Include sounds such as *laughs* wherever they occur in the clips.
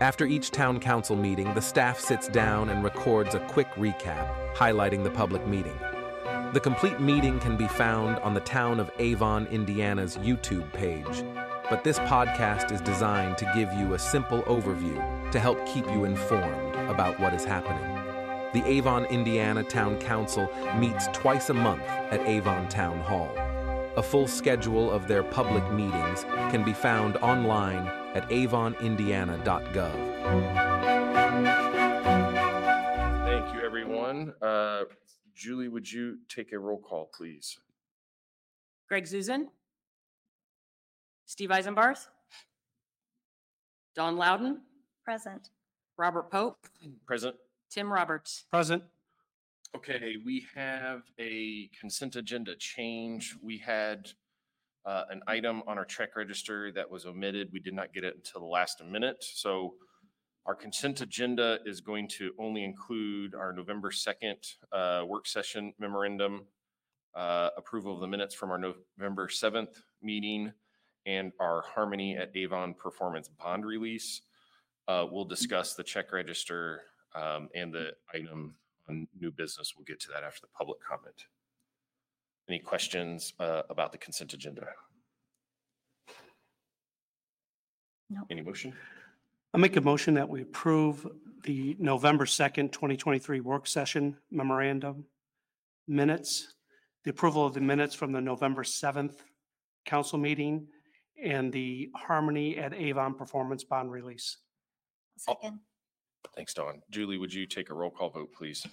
After each town council meeting, the staff sits down and records a quick recap, highlighting the public meeting. The complete meeting can be found on the town of Avon, Indiana's YouTube page, but this podcast is designed to give you a simple overview to help keep you informed about what is happening. The Avon, Indiana Town Council meets twice a month at Avon Town Hall. A full schedule of their public meetings can be found online at avonindiana.gov. Thank you, everyone. Uh, Julie, would you take a roll call, please? Greg Zuzen. Steve Eisenbarth. Dawn Loudon, Present. Robert Pope, Present. Tim Roberts. Present. Okay, we have a consent agenda change. We had uh, an item on our check register that was omitted. We did not get it until the last minute. So our consent agenda is going to only include our November 2nd uh, work session memorandum, uh, approval of the minutes from our November 7th meeting, and our Harmony at Avon performance bond release. Uh, We'll discuss the check register um, and the item on new business. We'll get to that after the public comment. Any questions uh, about the consent agenda? No. Any motion? I make a motion that we approve the November 2nd, 2023 work session memorandum minutes, the approval of the minutes from the November 7th council meeting, and the Harmony at Avon performance bond release. Second. Thanks, Dawn. Julie, would you take a roll call vote, please?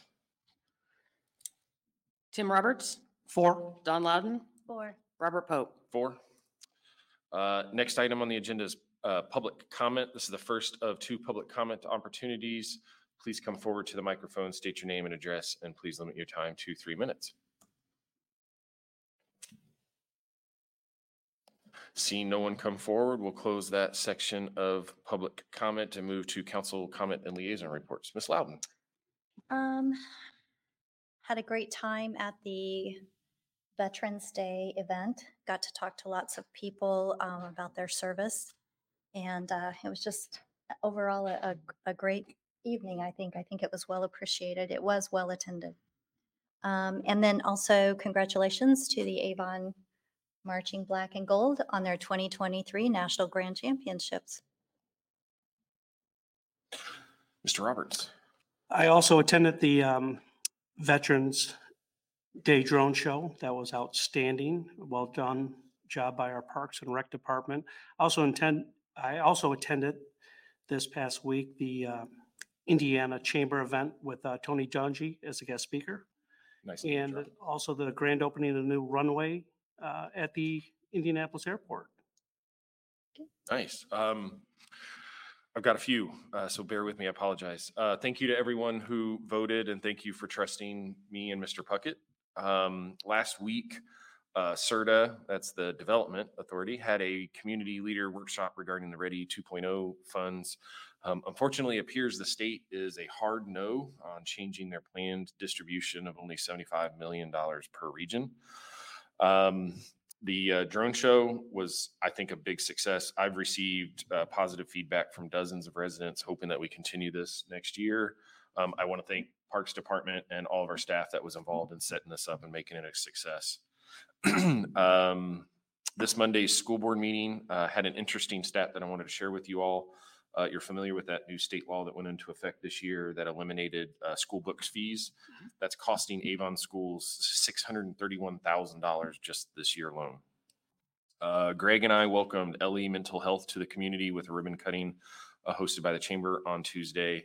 Tim Roberts, Four. Dawn Loudon, Four. Robert Pope. Four. Uh, Next item on the agenda is uh, public comment. This is the first of two public comment opportunities. Please come forward to the microphone, state your name and address, and please limit your time to three minutes. Seeing no one come forward, we'll close that section of public comment and move to council comment and liaison reports. Ms. Loudon? Um, had a great time at the Veterans Day event. Got to talk to lots of people um, about their service. And uh, it was just overall a, a, a great evening, I think. I think it was well appreciated. It was well attended. Um, and then also congratulations to the Avon Marching Black and Gold on their 2023 National Grand Championships. Mr. Roberts? I also attended the um, Veterans Day Drone Show. That was outstanding. Well done job by our Parks and Rec Department. Also intend, I also attended this past week the uh, Indiana Chamber event with uh, Tony Dungy as a guest speaker. Nice. to meet you. And also the grand opening of the new runway uh, at the Indianapolis Airport. Nice. Um, I've got a few, uh, so bear with me. I apologize. Uh, thank you to everyone who voted and thank you for trusting me and Mr. Puckett. Um, last week, uh, CIRDA, that's the Development Authority, had a community leader workshop regarding the READI 2.0 funds. Um, unfortunately, it appears the state is a hard no on changing their planned distribution of only $75 million per region. Um, the uh, drone show was, I think, a big success. I've received uh, positive feedback from dozens of residents, hoping that we continue this next year. Um, I want to thank Parks Department and all of our staff that was involved in setting this up and making it a success. *clears throat* um, this Monday's school board meeting uh, had an interesting stat that I wanted to share with you all. Uh, you're familiar with that new state law that went into effect this year that eliminated uh, school books fees. That's costing Avon schools $631,000 just this year alone. Uh, Greg and I welcomed LE Mental Health to the community with a ribbon cutting uh, hosted by the Chamber on Tuesday.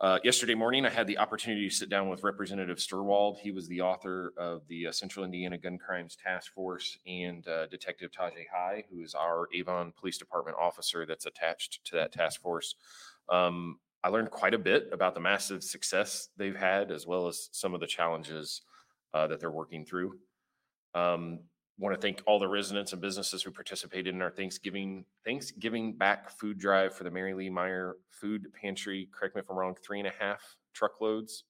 Uh, yesterday morning, I had the opportunity to sit down with Representative Steuerwald. He was the author of the uh, Central Indiana Gun Crimes Task Force and uh, Detective Tajay High, who is our Avon Police Department officer that's attached to that task force. Um, I learned quite a bit about the massive success they've had, as well as some of the challenges uh, that they're working through. Um, want to thank all the residents and businesses who participated in our Thanksgiving Thanksgiving back food drive for the Mary Lee Meyer Food Pantry. Correct me if I'm wrong. Three and a half truckloads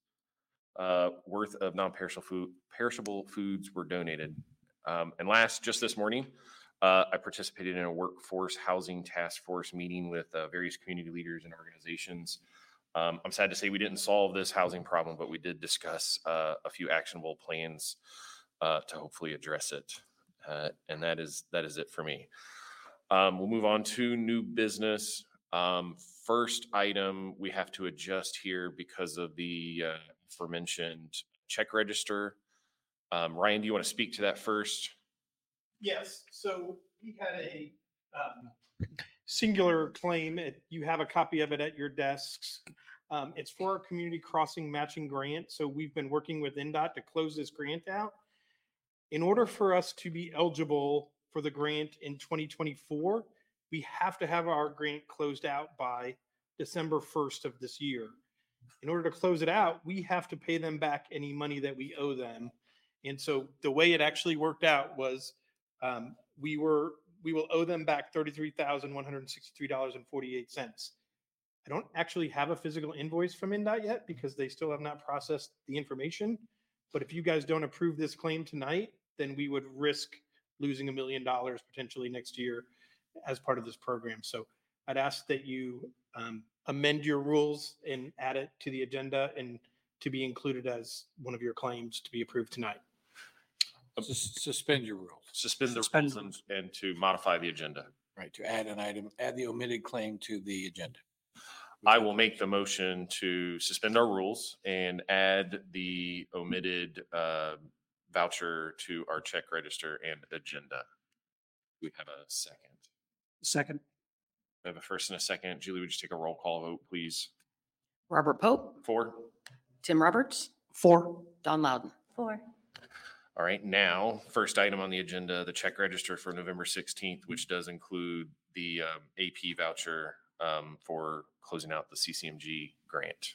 uh, worth of non-perishable food perishable foods were donated. Um, and last, just this morning, Uh, I participated in a workforce housing task force meeting with uh, various community leaders and organizations. Um, I'm sad to say we didn't solve this housing problem, but we did discuss uh, a few actionable plans uh, to hopefully address it. Uh, and that is that is it for me. Um, we'll move on to new business. Um, first item we have to adjust here because of the uh, aforementioned check register. Um, Ryan, do you want to speak to that first? Yes, so we had a um, singular claim. It- You have a copy of it at your desks. Um, It's for our community crossing matching grant. So we've been working with INDOT to close this grant out. In order for us to be eligible for the grant in 2024, we have to have our grant closed out by December 1st of this year. In order to close it out, we have to pay them back any money that we owe them. And so the way it actually worked out was um, we were, we will owe them back thirty-three thousand, one hundred and sixty-three dollars and forty-eight cents. I don't actually have a physical invoice from INDOT yet because they still have not processed the information. But if you guys don't approve this claim tonight, then we would risk losing a million dollars potentially next year as part of this program. So I'd ask that you um, amend your rules and add it to the agenda and to be included as one of your claims to be approved tonight. Sus- Suspend your rules, Suspend the Suspend rules and, and to modify the agenda. right, to add an item, add the omitted claim to the agenda. I will make the motion to suspend our rules and add the omitted uh, voucher to our check register and agenda. We have a second. Second, We have a first and a second. Julie, would you take a roll call vote, please? Robert Pope, Four? Tim Roberts, four, Dawn Loudon. Four. All right, now, first item on the agenda, the check register for November 16th, which does include the um, AP voucher um, for closing out the CCMG grant.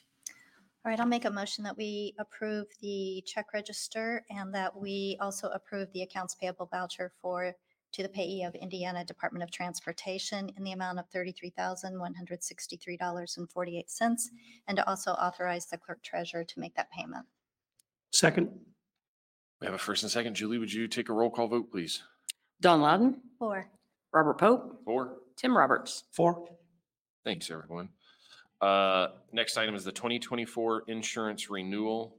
All right, I'll make a motion that we approve the check register and that we also approve the accounts payable voucher for, to the payee of Indiana Department of Transportation in the amount of $33,163.48, and to also authorize the clerk treasurer to make that payment. second, We have a first and second. Julie, would you take a roll call vote, please? Dawn Loudon, Four. Robert Pope, Four? Tim Roberts. four, Thanks, everyone. Uh, Next item is the 2024 insurance renewal.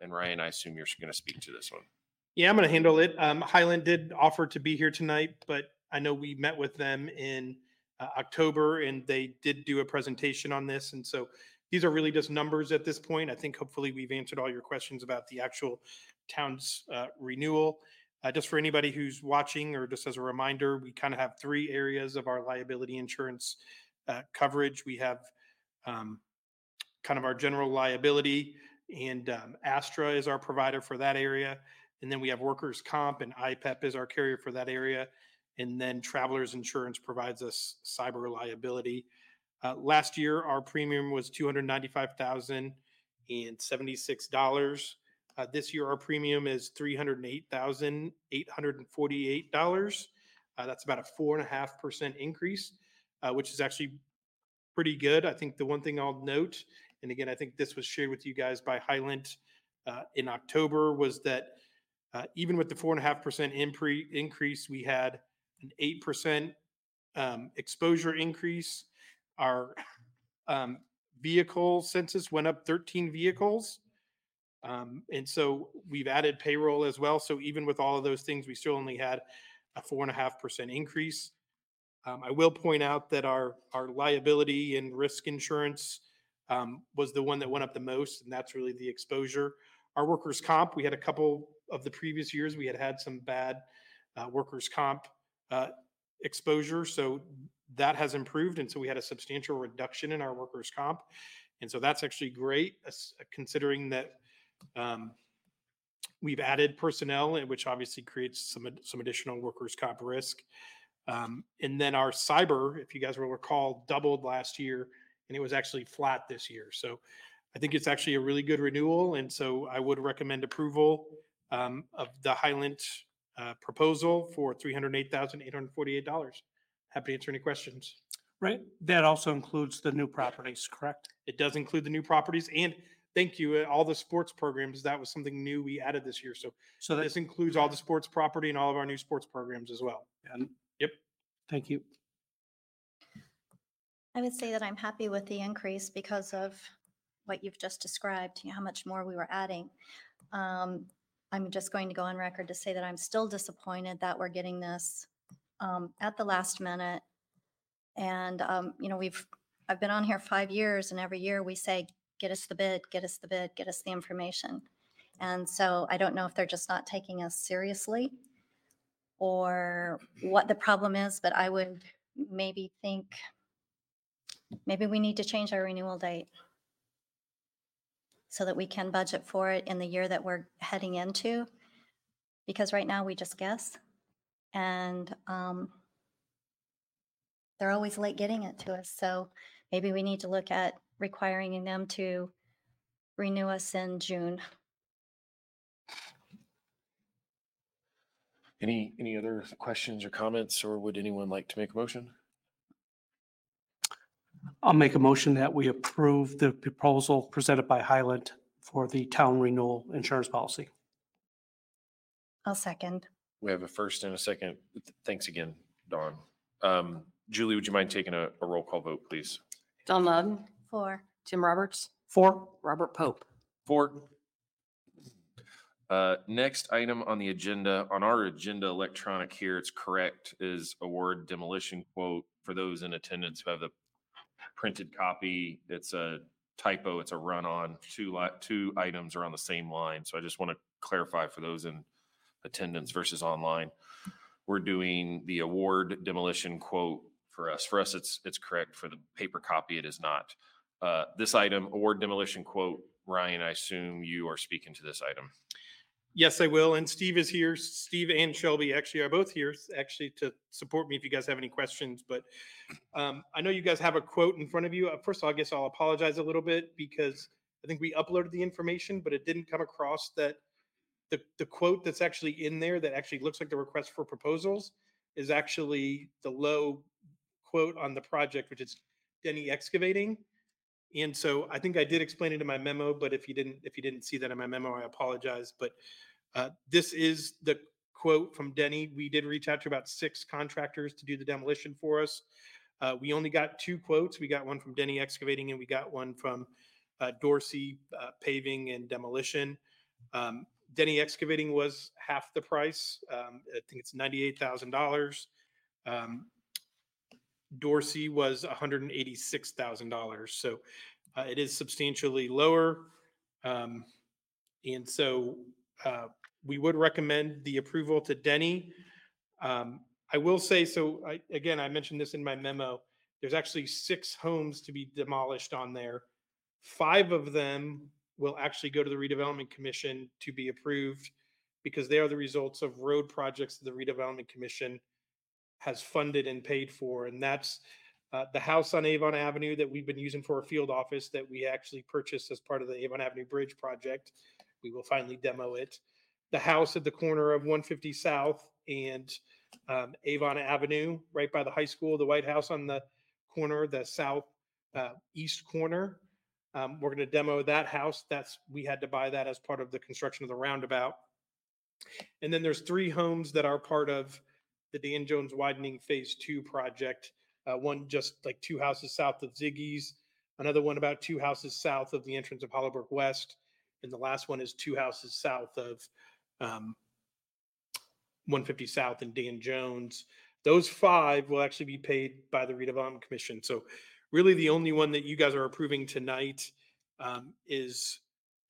And Ryan, I assume you're going to speak to this one. Yeah, I'm going to handle it. Um, Highland did offer to be here tonight, but I know we met with them in uh, October and they did do a presentation on this. And so these are really just numbers at this point. I think hopefully we've answered all your questions about the actual town's uh, renewal. Uh, just for anybody who's watching or just as a reminder, we kind of have three areas of our liability insurance uh, coverage. We have um, kind of our general liability and um, Astra is our provider for that area. And then we have workers' comp and IPEP is our carrier for that area. And then travelers insurance provides us cyber liability. Uh, last year, our premium was two hundred ninety-five thousand and seventy-six dollars. Uh, this year, our premium is three hundred eight thousand eight hundred forty-eight dollars. Uh, that's about a four and a half percent increase, uh, which is actually pretty good. I think the one thing I'll note, and again, I think this was shared with you guys by Highland uh, in October, was that uh, even with the four and a half percent increase, we had an eight percent um, exposure increase. Our um, vehicle census went up 13 vehicles. Um, and so we've added payroll as well. So even with all of those things, we still only had a four and a half percent increase. Um, I will point out that our, our liability and risk insurance um, was the one that went up the most, and that's really the exposure. Our workers' comp, we had a couple of the previous years, we had had some bad uh, workers' comp uh, exposure, so that has improved, and so we had a substantial reduction in our workers' comp. And so that's actually great, as- considering that um, we've added personnel, which obviously creates some, some additional workers' comp risk. Um, and then our cyber, if you guys will recall, doubled last year and it was actually flat this year. So I think it's actually a really good renewal. And so I would recommend approval um, of the Highland uh, proposal for $308,848. Happy to answer any questions. right? That also includes the new properties, correct? It does include the new properties and thank you, uh, all the sports programs. That was something new we added this year. So So this includes all the sports property and all of our new sports programs as well. and Thank you. I would say that I'm happy with the increase because of what you've just described, you know, how much more we were adding. Um, I'm just going to go on record to say that I'm still disappointed that we're getting this um, at the last minute. And, um, you know, we've, I've been on here five years and every year we say, get us the bid, get us the bid, get us the information. And so I don't know if they're just not taking us seriously or what the problem is, but I would maybe think maybe we need to change our renewal date so that we can budget for it in the year that we're heading into. Because right now we just guess. And um, they're always late getting it to us. So maybe we need to look at requiring them to renew us in June. Any, any other questions or comments, or would anyone like to make a motion? I'll make a motion that we approve the proposal presented by Highland for the town renewal insurance policy. I'll second. We have a first and a second. Thanks again, Dawn. Um, Julie, would you mind taking a, a roll call vote, please? Dawn Loudon, Four. Tim Roberts, Four, Robert Pope. Four. Uh, next item on the agenda, on our agenda electronic here, it's correct, is award demolition quote for those in attendance who have the printed copy. It's a typo, it's a run-on. Two li- two items are on the same line. So I just want to clarify for those in attendance versus online. We're doing the award demolition quote for us. For us, it's, it's correct. For the paper copy, it is not. Uh, This item, award demolition quote, Ryan, I assume you are speaking to this item. Yes, I will. And Steve is here. Steve and Shelby actually are both here, actually to support me if you guys have any questions. But um, I know you guys have a quote in front of you. Uh, First of all, I guess I'll apologize a little bit because I think we uploaded the information, but it didn't come across that the, the quote that's actually in there that actually looks like the request for proposals is actually the low quote on the project, which is Denny Excavating. And so I think I did explain it in my memo, but if you didn't, if you didn't see that in my memo, I apologize. But uh, this is the quote from Denny. We did reach out to about six contractors to do the demolition for us. Uh, we only got two quotes. We got one from Denny Excavating and we got one from uh, Dorsey uh, Paving and Demolition. Um, Denny Excavating was half the price. Um, I think it's ninety-eight thousand dollars. Dorsey was $186,000. So uh, it is substantially lower. Um, and so uh, we would recommend the approval to Denny. Um, I will say, so I, again, I mentioned this in my memo. There's actually six homes to be demolished on there. Five of them will actually go to the redevelopment commission to be approved because they are the results of road projects the redevelopment commission has funded and paid for. And that's uh, the house on Avon Avenue that we've been using for a field office that we actually purchased as part of the Avon Avenue Bridge project. We will finally demo it. The house at the corner of 150 South and um, Avon Avenue, right by the high school, the White House on the corner, the south uh, east corner. Um, we're going to demo that house. That's we had to buy that as part of the construction of the roundabout. And then there's three homes that are part of the Dan Jones widening phase two project. Uh, one just like two houses south of Ziggy's, another one about two houses south of the entrance of Hollowbrook West, and the last one is two houses south of um, 150 South and Dan Jones. Those five will actually be paid by the redevelopment commission. So really the only one that you guys are approving tonight um, is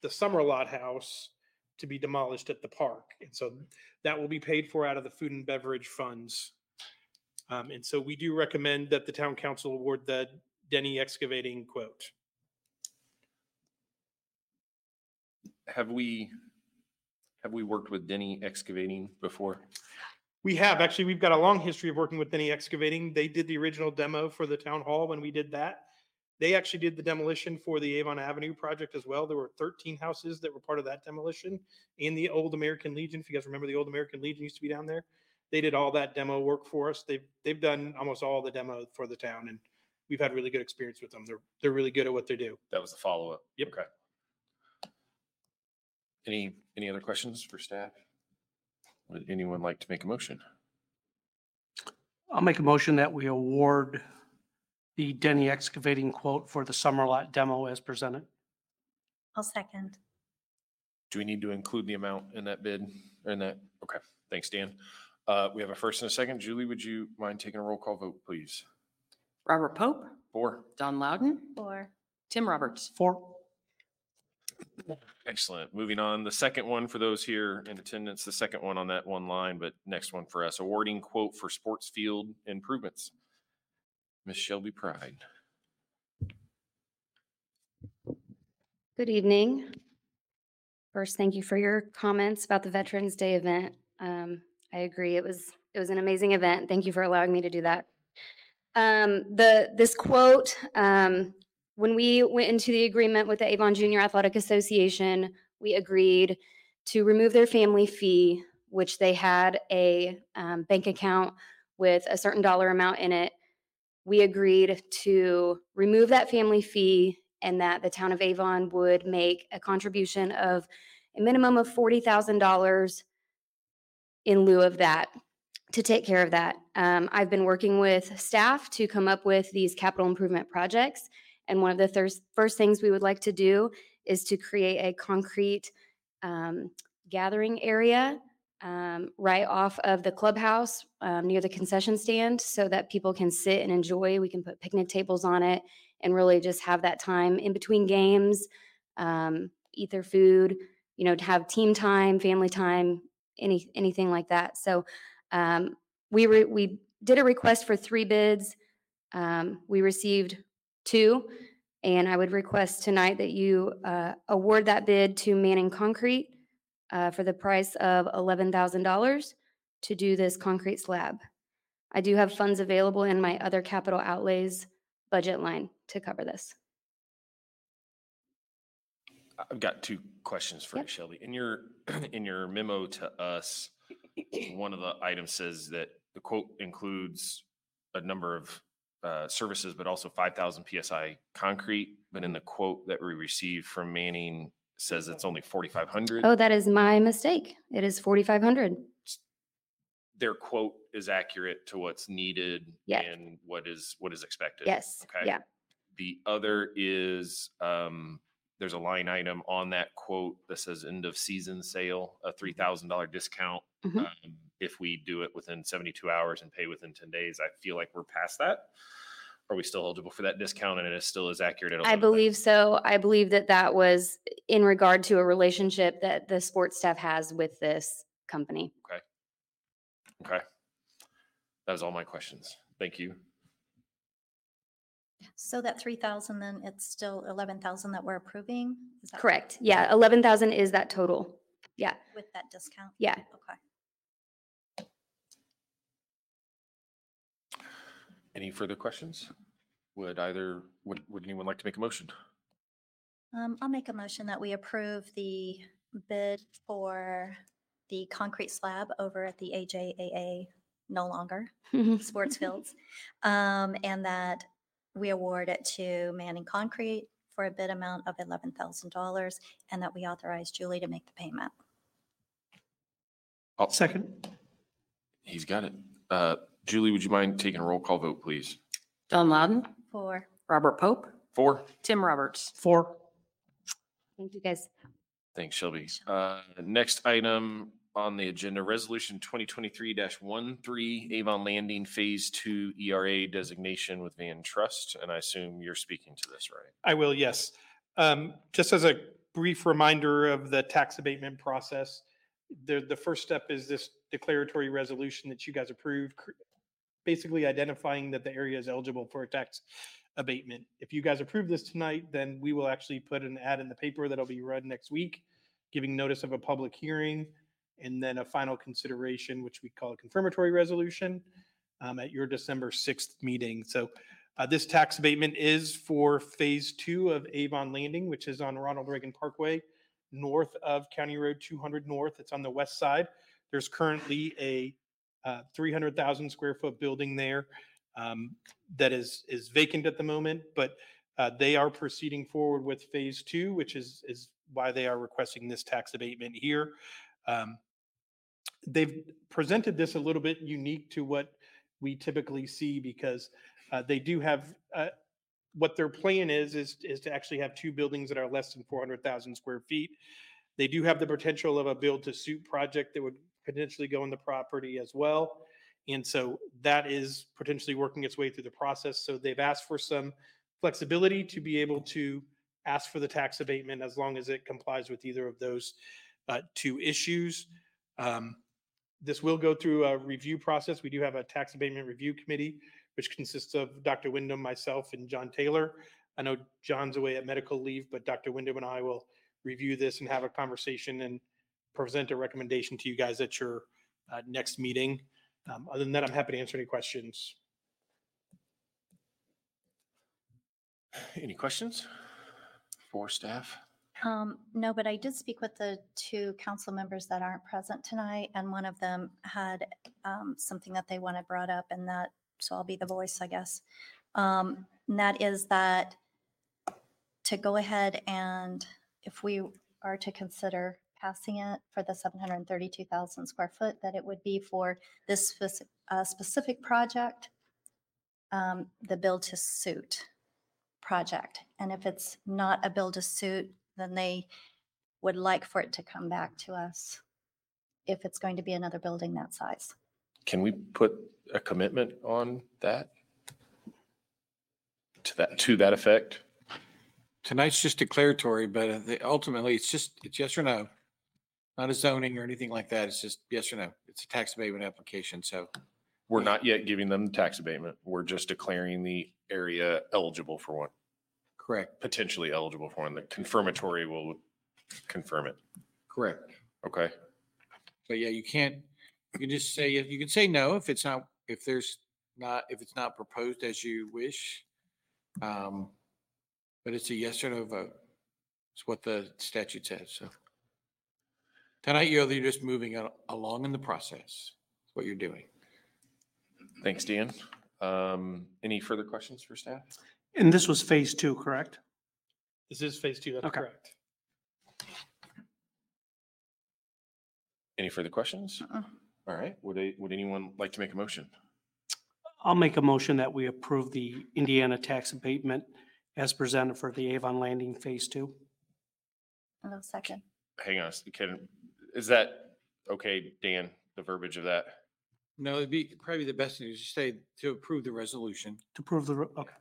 the summer lot house to be demolished at the park. And so that will be paid for out of the food and beverage funds. Um, and so we do recommend that the town council award the Denny excavating quote. Have we, have we worked with Denny Excavating before? We have, actually, we've got a long history of working with Denny Excavating. They did the original demo for the town hall when we did that. They actually did the demolition for the Avon Avenue project as well. There were 13 houses that were part of that demolition in the old American Legion. If you guys remember, the old American Legion used to be down there. They did all that demo work for us. They've, they've done almost all the demo for the town and we've had really good experience with them. They're, they're really good at what they do. That was the follow-up. Yep. Okay. Any, any other questions for staff? Would anyone like to make a motion? I'll make a motion that we award the Denny excavating quote for the summer lot demo as presented. I'll second. Do we need to include the amount in that bid, in that? Okay, thanks, Dan. Uh, we have a first and a second. Julie, would you mind taking a roll call vote, please? Robert Pope, Four. Dawn Loudon, Four. Tim Roberts. Four. Excellent. Moving on, the second one for those here in attendance, the second one on that one line, but next one for us, awarding quote for sports field improvements. Miss Shelby Pride. Good evening. First, thank you for your comments about the Veterans Day event. Um, I agree, it was, it was an amazing event. Thank you for allowing me to do that. Um, the, this quote, um, when we went into the agreement with the Avon Junior Athletic Association, we agreed to remove their family fee, which they had a, um, bank account with a certain dollar amount in it. We agreed to remove that family fee and that the town of Avon would make a contribution of a minimum of forty thousand dollars in lieu of that to take care of that. Um, I've been working with staff to come up with these capital improvement projects. And one of the thir- first things we would like to do is to create a concrete um, gathering area um, right off of the clubhouse um, near the concession stand so that people can sit and enjoy. We can put picnic tables on it and really just have that time in between games, um, eat their food, you know, to have team time, family time, any anything like that. So um, we re- we did a request for three bids. Um, we received two, and I would request tonight that you uh, award that bid to Manning Concrete uh, for the price of eleven thousand dollars to do this concrete slab. I do have funds available in my other capital outlays budget line to cover this. I've got two questions for you, Yep. Shelby. In your, *clears throat* in your memo to us, one of the items says that the quote includes a number of uh, services, but also five thousand PSI concrete. But in the quote that we received from Manning says it's only forty-five hundred. Oh, that is my mistake. It is forty-five hundred. Their quote is accurate to what's needed Yeah. and what is, what is expected. Yes, Okay. yeah. The other is, um, there's a line item on that quote that says end of season sale, a three thousand dollar discount. Mhm. Um, If we do it within seventy-two hours and pay within ten days, I feel like we're past that. Are we still eligible for that discount and it is still as accurate? I believe so. I believe that that was in regard to a relationship that the sports staff has with this company. Okay. Okay. That was all my questions. Thank you. so that three thousand, then it's still eleven thousand that we're approving? Is that Correct. Yeah, eleven thousand is that total. Yeah, With that discount? yeah. Okay. Any further questions? Would either, would, would anyone like to make a motion? Um, I'll make a motion that we approve the bid for the concrete slab over at the AJAA, no longer, *laughs* sports fields. Um, and that we award it to Manning Concrete for a bid amount of eleven thousand dollars and that we authorize Julie to make the payment. Oh, Second. He's got it. Uh, Julie, would you mind taking a roll call vote, please? Dawn Loudon, For, Robert Pope, Four. Tim Roberts. Four. Thank you, guys. Thanks, Shelby. Uh, next item on the agenda, resolution twenty twenty-three 13 Avon Landing Phase Two ERA designation with VanTrust, and I assume you're speaking to this, right? I will, yes. Um, Just as a brief reminder of the tax abatement process, the, the first step is this declaratory resolution that you guys approved, cr- basically identifying that the area is eligible for a tax abatement. If you guys approve this tonight, then we will actually put an ad in the paper that'll be read next week, giving notice of a public hearing, and then a final consideration, which we call a confirmatory resolution, um, at your December 6th meeting. So uh, This tax abatement is for Phase Two of Avon Landing, which is on Ronald Reagan Parkway, north of County Road 200 North. It's on the west side. There's currently a uh, 300,000 square foot building there um, that is, is vacant at the moment, but uh, they are proceeding forward with Phase Two, which is, is why they are requesting this tax abatement here. Um, They've presented this a little bit unique to what we typically see because uh, they do have, uh, what their plan is, is, is to actually have two buildings that are less than 400,000 square feet. They do have the potential of a build-to-suit project that would potentially go on the property as well. And so that is potentially working its way through the process. So they've asked for some flexibility to be able to ask for the tax abatement as long as it complies with either of those uh, two issues. Um, This will go through a review process. We do have a tax abatement review committee, which consists of Dr. Wyndham, myself, and John Taylor. I know John's away at medical leave, but Dr. Wyndham and I will review this and have a conversation and present a recommendation to you guys at your uh, next meeting. Um, Other than that, I'm happy to answer any questions. Any questions for staff? Um, no, but I did speak with the two council members that aren't present tonight, and one of them had um, something that they wanted brought up, and that, so I'll be the voice, I guess. Um, and that is that to go ahead and if we are to consider passing it for the 732,000 square foot, that it would be for this specific, uh, specific project, um, the build to suit project. And if it's not a build to suit, then they would like for it to come back to us if it's going to be another building that size. Can we put a commitment on that? To that, to that effect? Tonight's just declaratory, but uh, the- ultimately, it's just, it's yes or no. Not a zoning or anything like that. It's just yes or no. It's a tax abatement application, so. We're not yet giving them the tax abatement. We're just declaring the area eligible for one, Correct, potentially eligible for one. The confirmatory will confirm it. correct. Okay. But yeah, you can't, you can just say, you can say no if it's not, if there's not, if it's not proposed as you wish. Um, But it's a yes or no vote. It's what the statute says, so. Tonight, you're you're just moving al- along in the process. That's what you're doing. Thanks, Dan. Um, any further questions for staff? And this was phase two, correct? This is phase two, that's Okay. correct. Any further questions? Uh-uh. All right. Would, a- would anyone like to make a motion? I'll make a motion that we approve the Indiana tax abatement as presented for the Avon Landing Phase Two. And a second. Hang on, can, is that, okay, Dan, the verbiage of that? No, it'd be probably the best thing is to say to approve the resolution. To approve the, re- okay,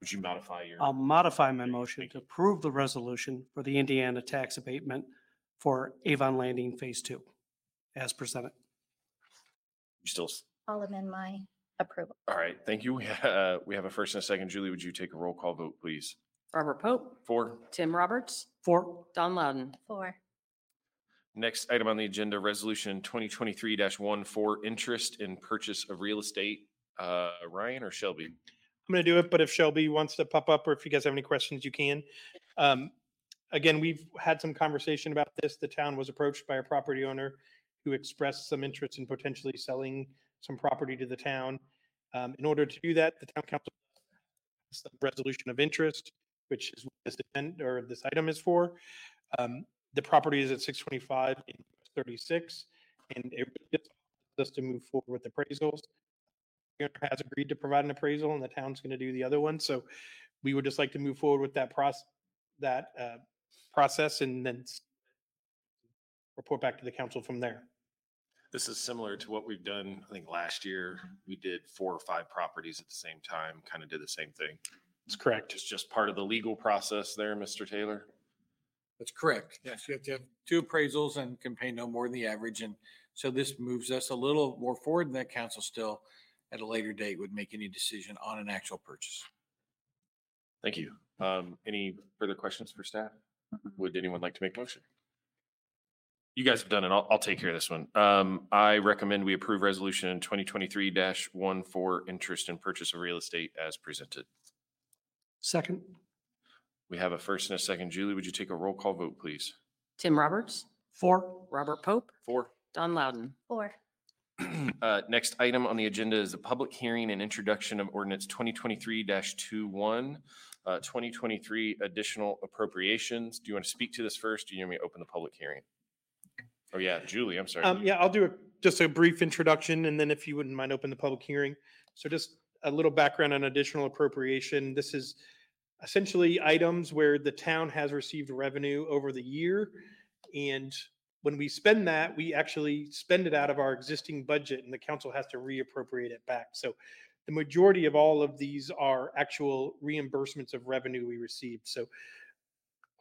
Would you modify your? I'll modify my motion to approve the resolution for the Indiana tax abatement for Avon Landing Phase Two as presented. You Still, s- I'll amend my approval. all right, thank you. We *laughs* uh, We have a first and a second. Julie, would you take a roll call vote, please? Robert Pope, Four. Tim Roberts, Four, Dawn Loudon. Four. Next item on the agenda, resolution twenty twenty-three one for interest in purchase of real estate. Uh, Ryan or Shelby? I'm going to do it, but if Shelby wants to pop up or if you guys have any questions, you can. Um, Again, we've had some conversation about this. The town was approached by a property owner who expressed some interest in potentially selling some property to the town. Um, In order to do that, the town council the resolution of interest, which is what this event or this item is for. Um, The property is at 625 and 36, and it just us to move forward with appraisals the owner has agreed to provide an appraisal and the town's going to do the other one. So we would just like to move forward with that process, that uh, process and then s- report back to the council from there. This is similar to what we've done, I think last year, we did four or five properties at the same time, kind of did the same thing. That's correct. It's just part of the legal process there, Mr. Taylor. That's correct. Yes, you have to have two appraisals and can pay no more than the average. And so this moves us a little more forward and that council still at a later date would make any decision on an actual purchase. Thank you. Um, any further questions for staff? Would anyone like to make a motion? You guys have done it. I'll, I'll take care of this one. Um, I recommend we approve resolution twenty twenty-three one for interest in purchase of real estate as presented. second, We have a first and a second. Julie, would you take a roll call vote, please? Tim Roberts, four, Robert Pope, Four. Dawn Loudon. Four. *clears throat* Uh, Next item on the agenda is the public hearing and introduction of ordinance twenty twenty-three 21 uh, twenty twenty-three additional appropriations. Do you want to speak to this first? Do you want me to open the public hearing? Oh, yeah, Julie, I'm sorry. Um, yeah, I'll do a just a brief introduction, and then if you wouldn't mind, open the public hearing. So just a little background on additional appropriation. This is essentially items where the town has received revenue over the year. And when we spend that, we actually spend it out of our existing budget, and the council has to reappropriate it back. So the majority of all of these are actual reimbursements of revenue we received. So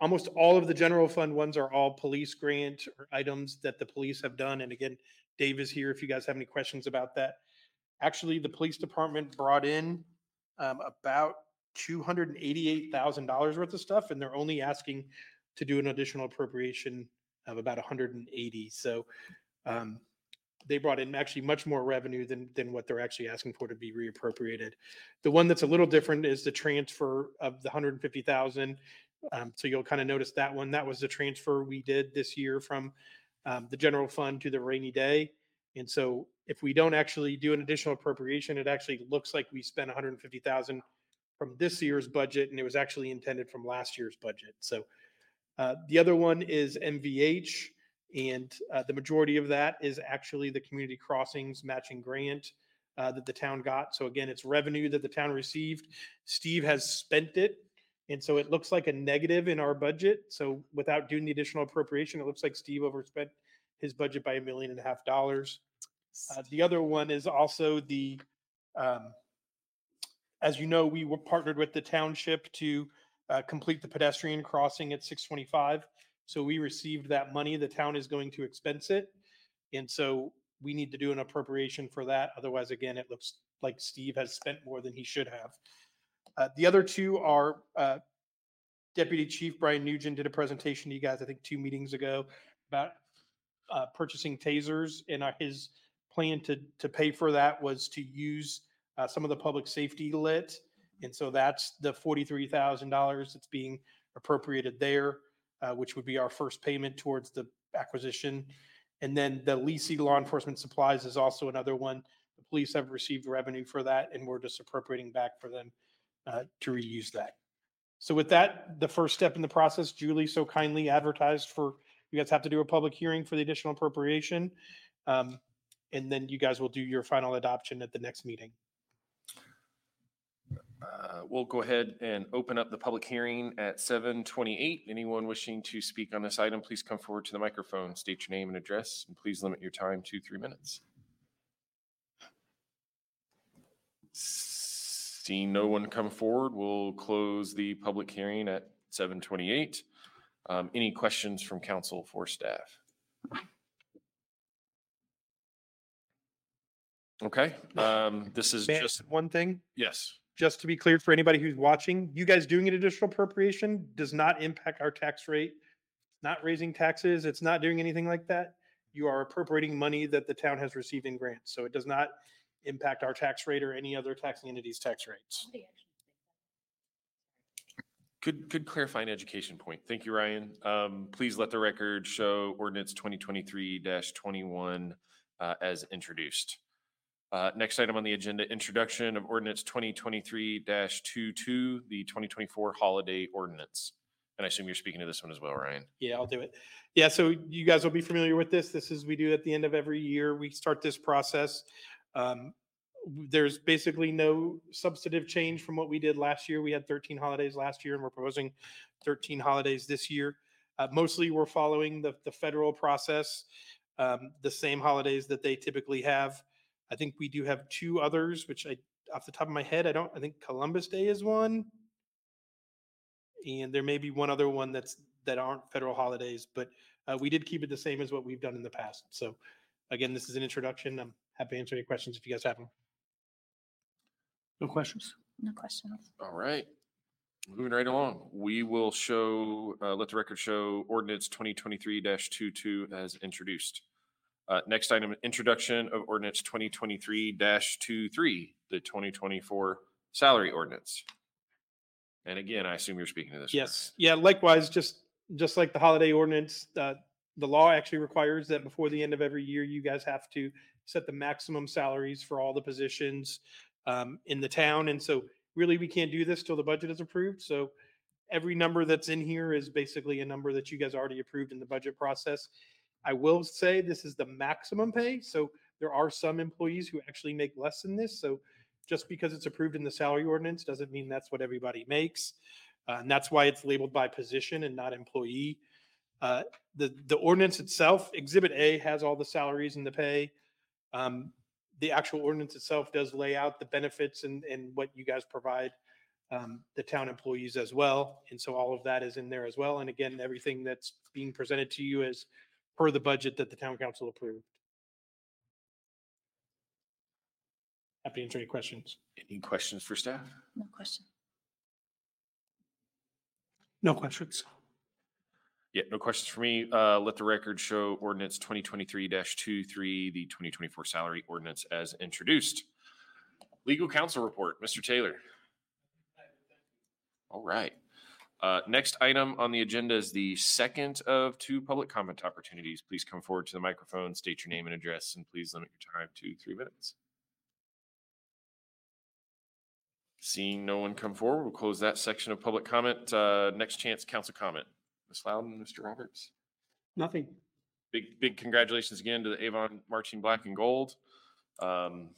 almost all of the general fund ones are all police grant or items that the police have done. And again, Dave is here if you guys have any questions about that. Actually, the police department brought in um, about two hundred and eighty-eight thousand dollars worth of stuff, and they're only asking to do an additional appropriation of about hundred and eighty. So um, they brought in actually much more revenue than than what they're actually asking for to be reappropriated. The one that's a little different is the transfer of the hundred and fifty thousand. Um, so you'll kind of notice that one. That was the transfer we did this year from um, the general fund to the rainy day. And so if we don't actually do an additional appropriation, it actually looks like we spent 150,000 from this year's budget, and it was actually intended from last year's budget. So uh, the other one is MVH, and uh, the majority of that is actually the community crossings matching grant uh, that the town got. So again, it's revenue that the town received. Steve has spent it, and so it looks like a negative in our budget. So without doing the additional appropriation, it looks like Steve overspent his budget by a million and a half dollars. Uh, the other one is also the, um, as you know, we were partnered with the township to uh, complete the pedestrian crossing at 625. So we received that money. The town is going to expense it. And so we need to do an appropriation for that. Otherwise, again, it looks like Steve has spent more than he should have. Uh, the other two are uh, Deputy Chief Brian Nugent did a presentation to you guys, I think, two meetings ago about uh, purchasing tasers, and uh, his plan to to pay for that was to use uh, some of the public safety lit, and so that's the forty three thousand dollars that's being appropriated there, uh, which would be our first payment towards the acquisition, and then the leasing law enforcement supplies is also another one. The police have received revenue for that, and we're just appropriating back for them uh, to reuse that. So with that, the first step in the process, Julie so kindly advertised for, you guys have to do a public hearing for the additional appropriation. Um, and then you guys will do your final adoption at the next meeting. Uh, We'll go ahead and open up the public hearing at seven twenty-eight. Anyone wishing to speak on this item, please come forward to the microphone, state your name and address, and please limit your time to three minutes. Seeing no one come forward, we'll close the public hearing at seven twenty-eight. Um, Any questions from council for staff? Okay, um, this is May just, One thing, yes. Just to be clear for anybody who's watching, you guys doing an additional appropriation does not impact our tax rate. Not raising taxes, it's not doing anything like that. You are appropriating money that the town has received in grants, so it does not impact our tax rate or any other taxing entity's tax rates. Good, good clarifying education point. Thank you, Ryan. Um, please let the record show ordinance twenty twenty-three twenty-one uh, as introduced. Uh, next item on the agenda, introduction of ordinance twenty twenty-three 22 the twenty twenty-four holiday ordinance. And I assume you're speaking to this one as well, Ryan. Yeah, I'll do it. Yeah, so you guys will be familiar with this. This is, we do at the end of every year, we start this process. Um, There's basically no substantive change from what we did last year. We had 13 holidays last year and we're proposing 13 holidays this year. Uh, Mostly, we're following the, the federal process, um, the same holidays that they typically have. I think we do have two others, which I, off the top of my head, I don't, I think Columbus Day is one. And there may be one other one that's, that aren't federal holidays, but uh, we did keep it the same as what we've done in the past. So again, this is an introduction. I'm happy to answer any questions if you guys have them. No questions? No questions. All right. Moving right along, we will show, uh, let the record show ordinance twenty twenty-three 22 as introduced. Uh, next item, introduction of ordinance twenty twenty-three 23 the twenty twenty-four salary ordinance. And again, I assume you're speaking to this. Yes, yeah, likewise, just, just like the holiday ordinance, uh, the law actually requires that before the end of every year, you guys have to set the maximum salaries for all the positions um, in the town. And so really, we can't do this till the budget is approved. So every number that's in here is basically a number that you guys already approved in the budget process. I will say this is the maximum pay, so there are some employees who actually make less than this. So just because it's approved in the salary ordinance doesn't mean that's what everybody makes. Uh, and that's why it's labeled by position and not employee. Uh, the, the ordinance itself, Exhibit A has all the salaries and the pay. Um, the actual ordinance itself does lay out the benefits and, and what you guys provide um, the town employees as well. And so all of that is in there as well. And again, everything that's being presented to you is per the budget that the town council approved. Happy to answer any questions. Any questions for staff? No question. No questions. Yeah, no questions for me. Uh, let the record show ordinance twenty twenty-three 23 the twenty twenty-four salary ordinance as introduced. Legal counsel report, Mr. Taylor. All right. Uh, next item on the agenda is the second of two public comment opportunities. Please come forward to the microphone, state your name and address, and please limit your time to three minutes. Seeing no one come forward, we'll close that section of public comment. Uh, next chance, council comment. Ms. Loudon, Mr. Roberts. Nothing. Big, big congratulations again to the Avon Marching Black and Gold. Um,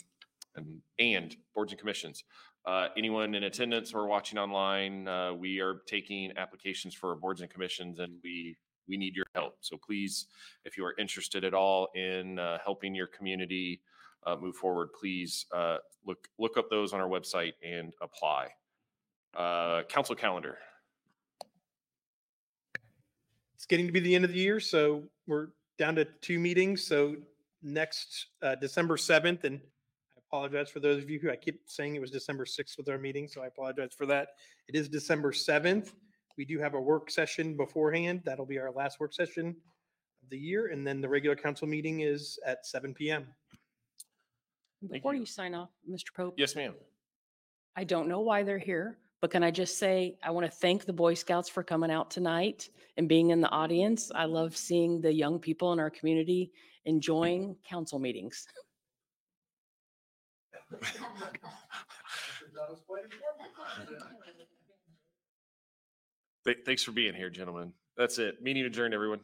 and, and boards and commissions. Uh, anyone in attendance or watching online, uh, we are taking applications for boards and commissions and we, we need your help. So please, if you are interested at all in, uh, helping your community, uh, move forward, please, uh, look, look up those on our website and apply. Uh, council calendar. It's getting to be the end of the year, so we're down to two meetings. So next, uh, December 7th, and apologize for those of you who I keep saying it was December 6th with our meeting, so I apologize for that. It is December 7th. We do have a work session beforehand. That'll be our last work session of the year, and then the regular council meeting is at seven PM. Before you. you sign off, Mr. Pope. Yes, ma'am. I don't know why they're here, but can I just say, I want to thank the Boy Scouts for coming out tonight and being in the audience. I love seeing the young people in our community enjoying council meetings. *laughs* Th- Thanks for being here, gentlemen. That's it. Meeting adjourned, everyone.